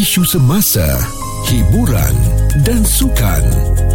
isu semasa, hiburan dan sukan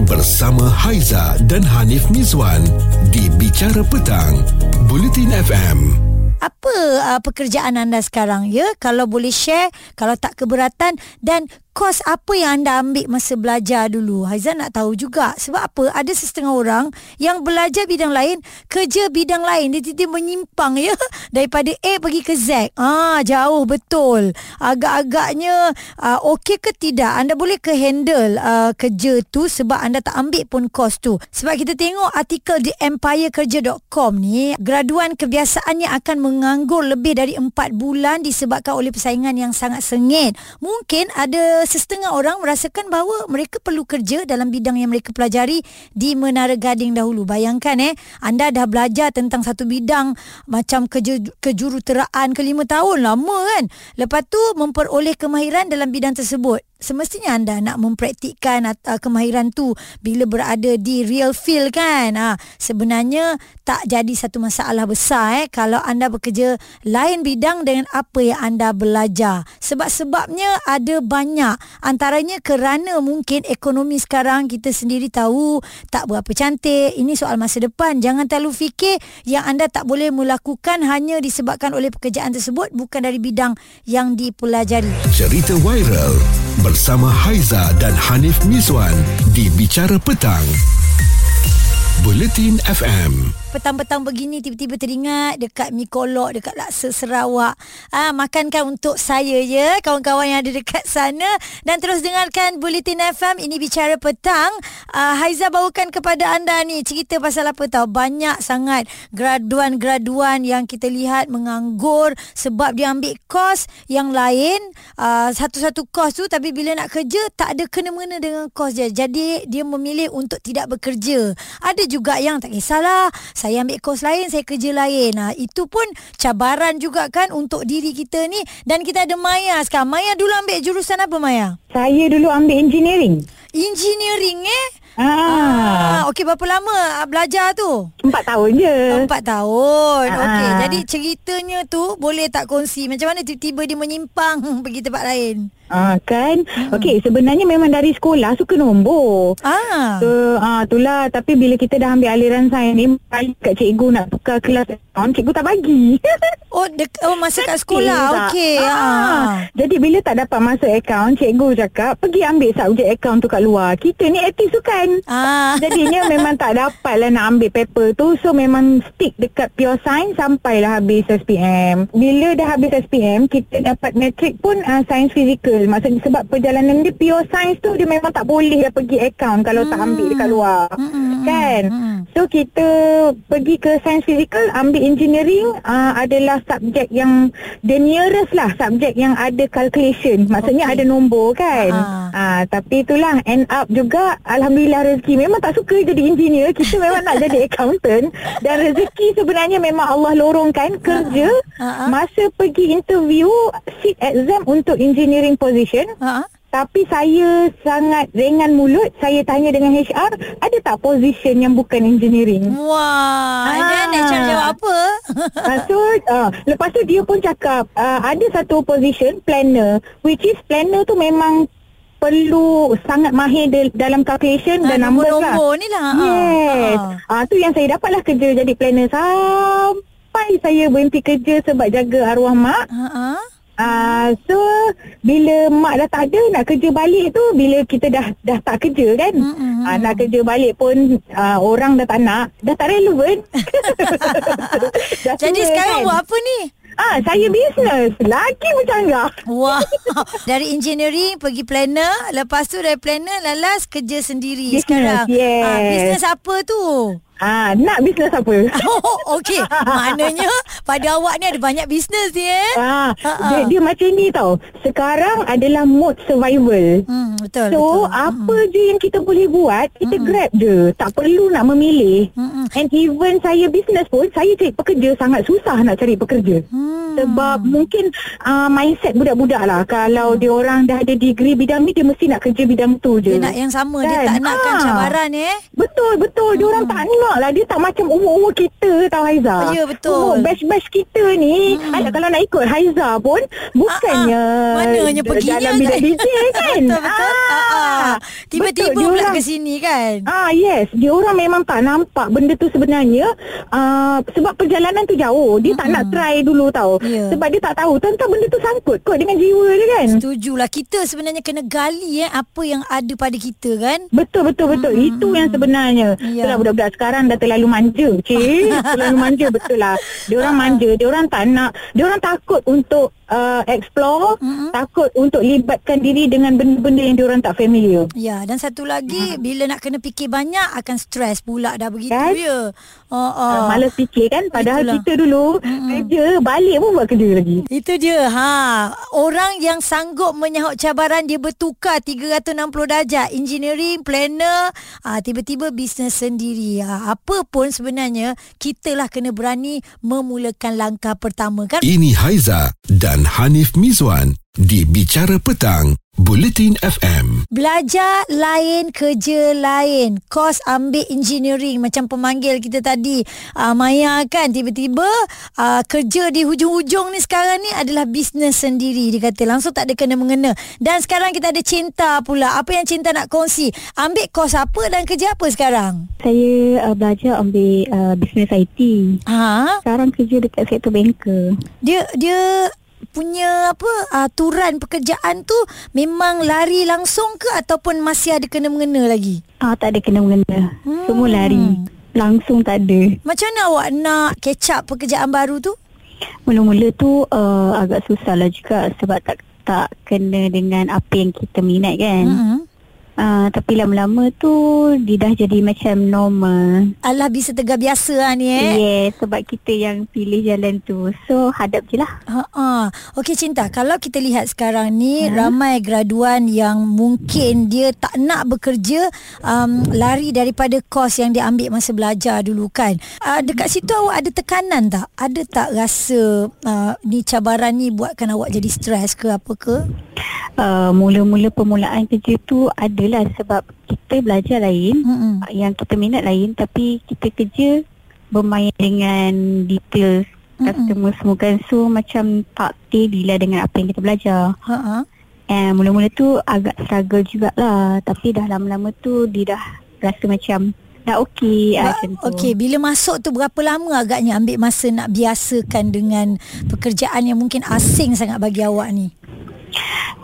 bersama Haiza dan Hanif Mizwan di Bicara Petang, Bulletin FM. Apa uh, pekerjaan anda sekarang ya? Kalau boleh share, kalau tak keberatan dan kos apa yang anda ambil masa belajar dulu? Haizan nak tahu juga. Sebab apa? Ada setengah orang yang belajar bidang lain, kerja bidang lain. Dia tiba menyimpang ya. Daripada A pergi ke Z. Ah, jauh betul. Agak-agaknya uh, okey ke tidak? Anda boleh ke handle uh, kerja tu sebab anda tak ambil pun kos tu. Sebab kita tengok artikel di empirekerja.com ni, graduan kebiasaannya akan menganggur lebih dari 4 bulan disebabkan oleh persaingan yang sangat sengit. Mungkin ada sesetengah orang merasakan bahawa mereka perlu kerja dalam bidang yang mereka pelajari di Menara Gading dahulu. Bayangkan eh, anda dah belajar tentang satu bidang macam kerja kejuruteraan ke lima tahun. Lama kan? Lepas tu memperoleh kemahiran dalam bidang tersebut semestinya anda nak mempraktikkan uh, kemahiran tu bila berada di real field kan? Ha, sebenarnya tak jadi satu masalah besar eh kalau anda bekerja lain bidang dengan apa yang anda belajar. Sebab-sebabnya ada banyak. Antaranya kerana mungkin ekonomi sekarang kita sendiri tahu tak berapa cantik. Ini soal masa depan. Jangan terlalu fikir yang anda tak boleh melakukan hanya disebabkan oleh pekerjaan tersebut bukan dari bidang yang dipelajari. Cerita viral bersama Haiza dan Hanif Miswan di Bicara Petang. Buletin FM petang-petang begini tiba-tiba teringat dekat Mikolok dekat Laksa Sarawak. Ah makankan untuk saya ya kawan-kawan yang ada dekat sana dan terus dengarkan Bulletin FM ini bicara petang. Ah Haiza bawakan kepada anda ni cerita pasal apa tahu banyak sangat graduan-graduan yang kita lihat menganggur sebab dia ambil kos yang lain ah, satu-satu kos tu tapi bila nak kerja tak ada kena-mena dengan kos dia. Jadi dia memilih untuk tidak bekerja. Ada juga yang tak kisahlah saya ambil kos lain, saya kerja lain. Ha, itu pun cabaran juga kan untuk diri kita ni. Dan kita ada Maya sekarang. Maya dulu ambil jurusan apa Maya? Saya dulu ambil engineering. Engineering eh? Ah. Ah, okey berapa lama belajar tu? Empat tahun je. Empat tahun. Ah. Okey, jadi ceritanya tu boleh tak kongsi macam mana tiba-tiba dia menyimpang pergi tempat lain? Ah kan. Hmm. Okey, sebenarnya memang dari sekolah suka nombor. Ah. So, ah itulah tapi bila kita dah ambil aliran sains ni, kat cikgu nak tukar kelas akaun, cikgu tak bagi. Oh, dek- oh masa kat sekolah. Okey. Ah. Ah. Jadi bila tak dapat masuk akaun, cikgu cakap pergi ambil subjek akaun tu kat luar. Kita ni aktif sukan. Ah. Jadinya memang tak dapat lah nak ambil paper tu So memang stick dekat pure science Sampailah habis SPM Bila dah habis SPM Kita dapat matrik pun uh, science physical Maksudnya sebab perjalanan dia pure science tu Dia memang tak boleh dah pergi account Kalau tak ambil dekat luar Hmm. Kan Hmm. So kita pergi ke science physical Ambil engineering uh, Adalah subjek yang The nearest lah Subjek yang ada calculation Maksudnya Okey. ada nombor kan Ah. Ah, Tapi itulah End up juga Alhamdulillah rezeki Memang tak suka jadi engineer Kita memang nak jadi accountant Dan rezeki sebenarnya Memang Allah lorongkan Kerja Ah, ah. Masa pergi interview Seat exam untuk engineering position Ah. Tapi saya sangat ringan mulut. Saya tanya dengan HR, ada tak position yang bukan engineering? Wah, Ah. HR jawab apa? uh, so, uh, lepas tu dia pun cakap, uh, ada satu position planner. Which is planner tu memang perlu sangat mahir de- dalam calculation Ah, dan numbers lah. nombor-nombor ni lah. Ah, Yes. ah. Ah, tu yang saya dapatlah kerja jadi planner sampai saya berhenti kerja sebab jaga arwah mak. Ha ah. Ah, so bila mak dah tak ada nak kerja balik tu bila kita dah dah tak kerja kan. Mm-mm. Ah, nak kerja balik pun ah, orang dah tak nak, dah tak relevan. Dah Jadi tua sekarang kan? buat apa ni? Ah, saya bisnes. Lagi bercanggah. Wah, dari engineering pergi planner, lepas tu dari planner lalas kerja sendiri Business, sekarang. yes. Ah, bisnes apa tu? Ah, nak bisnes apa? Oh, okey. Maknanya pada awak ni ada banyak bisnes ni eh? Ah, Ha-ha. dia, dia macam ni tau. Sekarang adalah mode survival. Hmm, betul, So, betul. apa je yang kita boleh buat, kita grab je. Tak perlu nak memilih. Mm-mm. And even saya bisnes pun, saya cari pekerja sangat susah nak cari pekerja. Hmm. Sebab mungkin uh, mindset budak-budak lah. Kalau dia orang dah ada degree bidang ni, dia mesti nak kerja bidang tu je. Dia nak yang sama, dia Kan? tak nakkan Ah. cabaran eh? Betul, betul. Dia orang tak tengok lah dia tak macam umur-umur kita tau Haiza. Ya, betul. Umur batch-batch kita ni. Hmm. Ada, kalau nak ikut Haiza pun bukannya Ah, ah. Mananya perginya dalam bilik kan? DJ kan. Betul, betul. Ah, ah. Tiba-tiba betul, dia pula ke sini kan. Ah yes, dia orang memang tak nampak benda tu sebenarnya uh, sebab perjalanan tu jauh. Dia tak nak try dulu tau. Ya. Sebab dia tak tahu tentang benda tu sangkut kot dengan jiwa dia kan. Setujulah Kita sebenarnya kena gali eh Apa yang ada pada kita kan Betul betul betul. Hmm, Itu yang sebenarnya. Ya. Itulah budak-budak sekarang dah terlalu manja. Cik, terlalu manja betul lah. Dia orang manja, dia orang tak nak, dia orang takut untuk uh, explore, Mm-mm. takut untuk libatkan diri dengan benda-benda yang dia orang tak familiar. Ya dan satu lagi Bila nak kena fikir banyak Akan stres pula Dah begitu Kan? ya oh, Uh, oh. malas fikir kan Padahal Itulah. kita dulu Kerja balik pun buat kerja lagi Itu dia ha orang yang sanggup menyahut cabaran dia bertukar 360 darjah engineering planner ha, tiba-tiba bisnes sendiri ha, apa pun sebenarnya kita lah kena berani memulakan langkah pertama kan Ini Haiza dan Hanif Mizwan di Bicara Petang, Bulletin FM. Belajar lain, kerja lain. Kos ambil engineering macam pemanggil kita tadi. Uh, Maya kan tiba-tiba uh, kerja di hujung-hujung ni sekarang ni adalah bisnes sendiri. Dia kata langsung tak ada kena-mengena. Dan sekarang kita ada Cinta pula. Apa yang Cinta nak kongsi? Ambil kos apa dan kerja apa sekarang? Saya uh, belajar ambil uh, business IT. Ha? Sekarang kerja dekat sektor banker. Dia dia punya apa aturan pekerjaan tu memang lari langsung ke ataupun masih ada kena-mengena lagi? Ah tak ada kena mengena. Hmm. Semua lari. Langsung tak ada. Macam mana awak nak catch up pekerjaan baru tu? Mula-mula tu uh, agak susah lah juga sebab tak tak kena dengan apa yang kita minat kan. Hmm. Mm-hmm. Uh, tapi lama-lama tu dia dah jadi macam normal. Alah bisa tegar biasa lah ni eh. Yeah, sebab kita yang pilih jalan tu. So hadap je lah. Ha Okey Cinta, kalau kita lihat sekarang ni ha? ramai graduan yang mungkin dia tak nak bekerja um, lari daripada kos yang dia ambil masa belajar dulu kan. Uh, dekat situ awak ada tekanan tak? Ada tak rasa uh, ni cabaran ni buatkan awak jadi stres ke apa ke? Uh, mula-mula permulaan kerja tu adalah sebab kita belajar lain. Mm-mm. yang kita minat lain tapi kita kerja bermain dengan details Mm-mm. customer semua kan so macam tak lah dengan apa yang kita belajar and mula-mula tu agak struggle jugalah tapi dah lama-lama tu dia dah rasa macam dah okey ah, macam tu Okey, bila masuk tu berapa lama agaknya ambil masa nak biasakan dengan pekerjaan yang mungkin asing sangat bagi awak ni?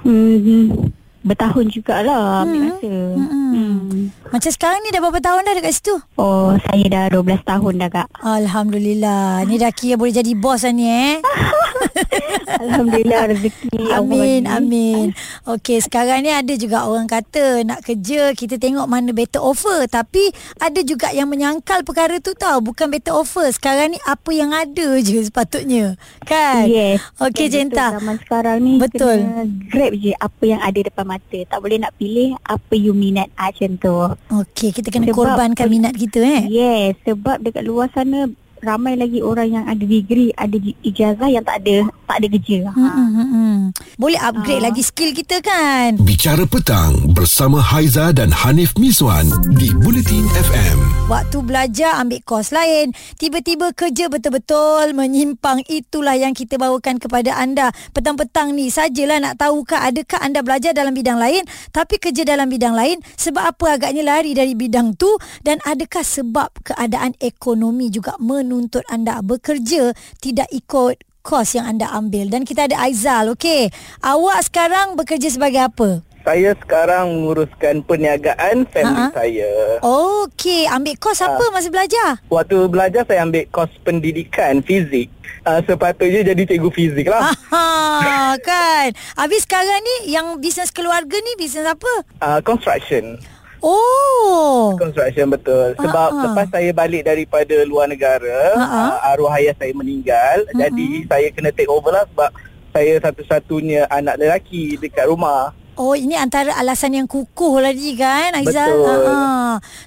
hmm, bertahun jugalah ambil Hmm. masa Mm-mm. hmm. Macam sekarang ni dah berapa tahun dah dekat situ? oh saya dah 12 tahun dah kak Alhamdulillah. Ni dah kira boleh jadi bos lah ni eh. Alhamdulillah rezeki Allah Amin, bagi. amin. Okey, sekarang ni ada juga orang kata nak kerja kita tengok mana better offer. Tapi ada juga yang menyangkal perkara tu tau. Bukan better offer. Sekarang ni apa yang ada je sepatutnya. Kan? Yes. Okey, Cinta. Betul, zaman sekarang ni Betul. kena grab je apa yang ada depan mata. Tak boleh nak pilih apa you minat ah, macam tu. Okey, kita kena Sebab korbankan minat kita eh. Yes, sebab dekat luar sana ramai lagi orang yang ada degree, ada ijazah yang tak ada tak ada kerja. Hmm, Ha. hmm, hmm, hmm. Boleh upgrade Ah. lagi skill kita kan? Bicara Petang bersama Haiza dan Hanif Mizwan di Bulletin FM. Waktu belajar ambil kos lain Tiba-tiba kerja betul-betul menyimpang Itulah yang kita bawakan kepada anda Petang-petang ni sajalah nak tahukah Adakah anda belajar dalam bidang lain Tapi kerja dalam bidang lain Sebab apa agaknya lari dari bidang tu Dan adakah sebab keadaan ekonomi juga menuntut anda bekerja Tidak ikut kos yang anda ambil Dan kita ada Aizal, okey Awak sekarang bekerja sebagai apa? Saya sekarang menguruskan perniagaan Ha-ha. family saya. Okey, ambil kos apa masa belajar? Waktu belajar saya ambil kos pendidikan fizik. Uh, sepatutnya jadi cikgu fizik lah. Aha, kan. Habis sekarang ni yang bisnes keluarga ni bisnes apa? Uh, construction. Oh. Construction betul. Sebab Ha-ha. lepas saya balik daripada luar negara, Ha-ha. uh, arwah ayah saya meninggal. Jadi saya kena take over lah sebab saya satu-satunya anak lelaki dekat rumah. Oh, ini antara alasan yang kukuh lagi kan, Aizal? Betul. Ha.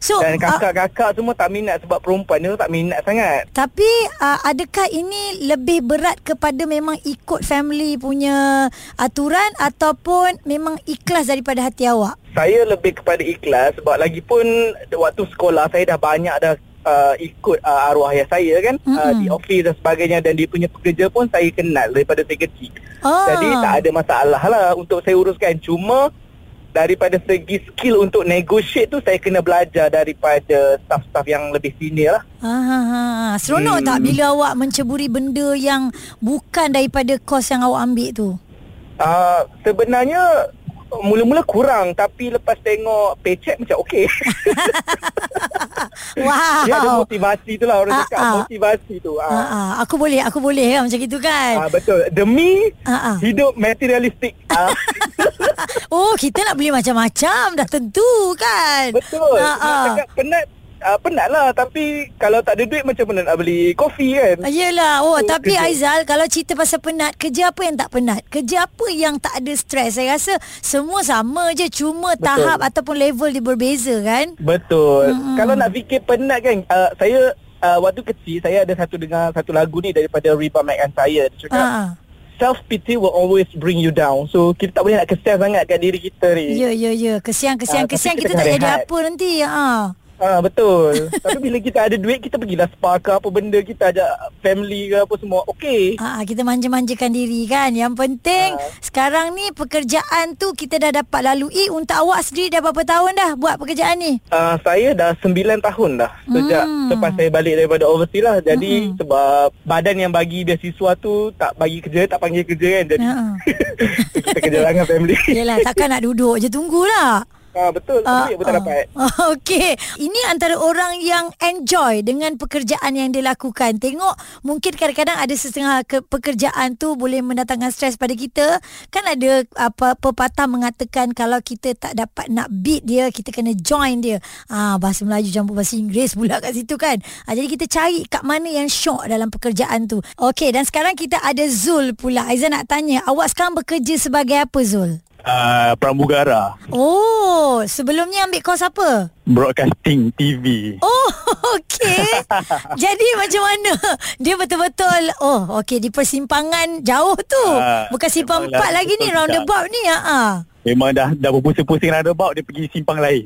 So, Dan ah, kakak-kakak semua tak minat sebab perempuan dia tak minat sangat. tapi uh, adakah ini lebih berat kepada memang ikut family punya aturan ataupun memang ikhlas daripada hati awak? Saya lebih kepada ikhlas sebab lagipun waktu sekolah saya dah banyak dah uh, ikut uh, arwah ayah saya kan uh, Mm-mm. di office dan sebagainya dan dia punya pekerja pun saya kenal daripada saya kecil. Ah. Jadi tak ada masalah lah untuk saya uruskan. Cuma daripada segi skill untuk negotiate tu saya kena belajar daripada staff-staff yang lebih senior lah. Ah, ah, ah. Seronok Hmm. tak bila awak menceburi benda yang bukan daripada kos yang awak ambil tu? Uh, sebenarnya mula-mula kurang tapi lepas tengok paycheck macam okey. Wow. Dia ada motivasi tu lah orang Ah, cakap ah. motivasi tu. Ah. ah. Aku boleh, aku boleh kan macam itu kan? Ah, betul. Demi ah. hidup materialistik. Oh, kita nak beli macam-macam dah tentu kan? betul. Ah, Nak cakap penat uh, penat lah tapi kalau tak ada duit macam mana nak beli kopi kan? Ah, Yelah Oh Tu tapi kerja. Aizal Kalau cerita pasal penat Kerja apa yang tak penat Kerja apa yang tak ada stres Saya rasa Semua sama je Cuma Betul. tahap Ataupun level dia berbeza kan Betul. Mm-mm. Kalau nak fikir penat kan, uh, saya uh, waktu kecil saya ada satu dengar satu lagu ni daripada Riba Mac and saya. Dia cakap Ah, ah. self pity will always bring you down. So kita tak boleh nak kesian sangat kat diri kita ni. Ya ya ya Kesian kesian tapi kesian kita Kita tak jadi apa nanti ah. Ah betul. Tapi bila kita ada duit kita pergilah spa ke apa benda kita ajak family ke apa semua. Okey. Ah, kita manja-manjakan diri kan Yang penting Ah. Sekarang ni Pekerjaan tu Kita dah dapat lalui Untuk awak sendiri Dah berapa tahun dah Buat pekerjaan ni Uh, saya dah 9 tahun dah sejak Hmm. lepas saya balik daripada overseas lah. Jadi Hmm. sebab badan yang bagi beasiswa tu tak bagi kerja, tak panggil kerja kan. Jadi Ah. kita kerja lah dengan family. Yelah takkan nak duduk je Tunggulah Ah betul, Ah, duit pun tak dapat. Okey, ini antara orang yang enjoy dengan pekerjaan yang dia lakukan. Tengok, mungkin kadang-kadang ada setengah ke- pekerjaan tu boleh mendatangkan stres pada kita. Kan ada apa pepatah mengatakan kalau kita tak dapat nak beat dia, kita kena join dia. Ah, bahasa Melayu campur bahasa Inggeris pula kat situ kan. Ah, jadi kita cari kat mana yang syok dalam pekerjaan tu. Okey, dan sekarang kita ada Zul pula. Aizan nak tanya, awak sekarang bekerja sebagai apa Zul? Uh, pramugara Oh, sebelumnya ambil kos apa? broadcasting TV. Oh, okey. Jadi macam mana? Dia betul-betul oh, okey di persimpangan jauh tu. Ah, Bukan simpang empat lagi ni roundabout ni. Ha ah. Memang dah dah berpusing-pusing roundabout dia pergi simpang lain.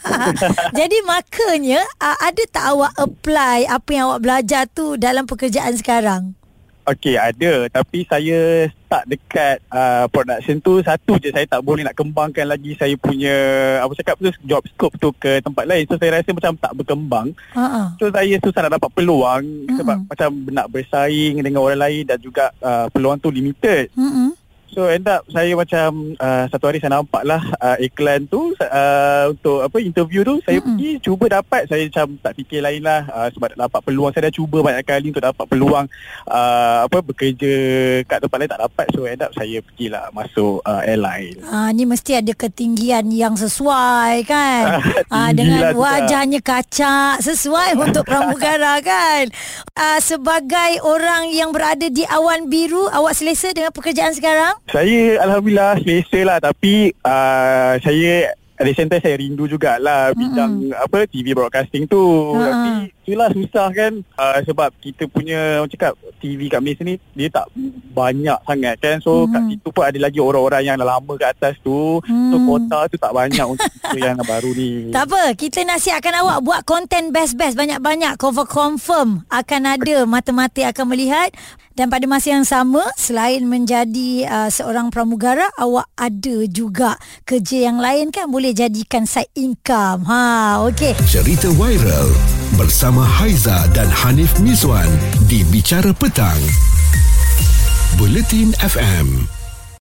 Jadi makanya ah, ada tak awak apply apa yang awak belajar tu dalam pekerjaan sekarang? Okey, ada tapi saya start dekat uh, production tu satu je saya tak boleh nak kembangkan lagi saya punya apa cakap tu job scope tu ke tempat lain. So saya rasa macam tak berkembang. Ah. So saya susah nak dapat peluang Mm-mm. sebab macam nak bersaing dengan orang lain dan juga uh, peluang tu limited. Hmm. So end up saya macam uh, satu hari saya nampak lah uh, iklan tu uh, untuk apa interview tu saya Mm-mm. pergi cuba dapat saya macam tak fikir lain lah uh, sebab dapat peluang saya dah cuba banyak kali untuk dapat peluang uh, apa bekerja kat tempat lain tak dapat so end up saya pergilah masuk uh, airline. Ah ni mesti ada ketinggian yang sesuai kan. ah Tinggi dengan lah wajahnya kacak sesuai untuk pramugara kan. Ah sebagai orang yang berada di awan biru awak selesa dengan pekerjaan sekarang? Saya Alhamdulillah selesa lah tapi uh, saya at the same time saya rindu jugalah bidang apa TV broadcasting tu. Ha-ha. Tapi itulah susah kan uh, sebab kita punya orang cakap TV kat Malaysia ni dia tak banyak sangat kan. So Mhm. kat situ pun ada lagi orang-orang yang dah lama kat atas tu. So Hmm. kota tu tak banyak untuk kita yang baru ni. Tak apa, kita nasihatkan awak buat konten best-best banyak-banyak. Confirm confirm akan ada mata-mata akan melihat dan pada masa yang sama selain menjadi uh, seorang pramugara, awak ada juga kerja yang lain kan boleh jadikan side income. Ha, okey. Cerita viral bersama Haiza dan Hanif Miswan di Bicara Petang. Buletin FM.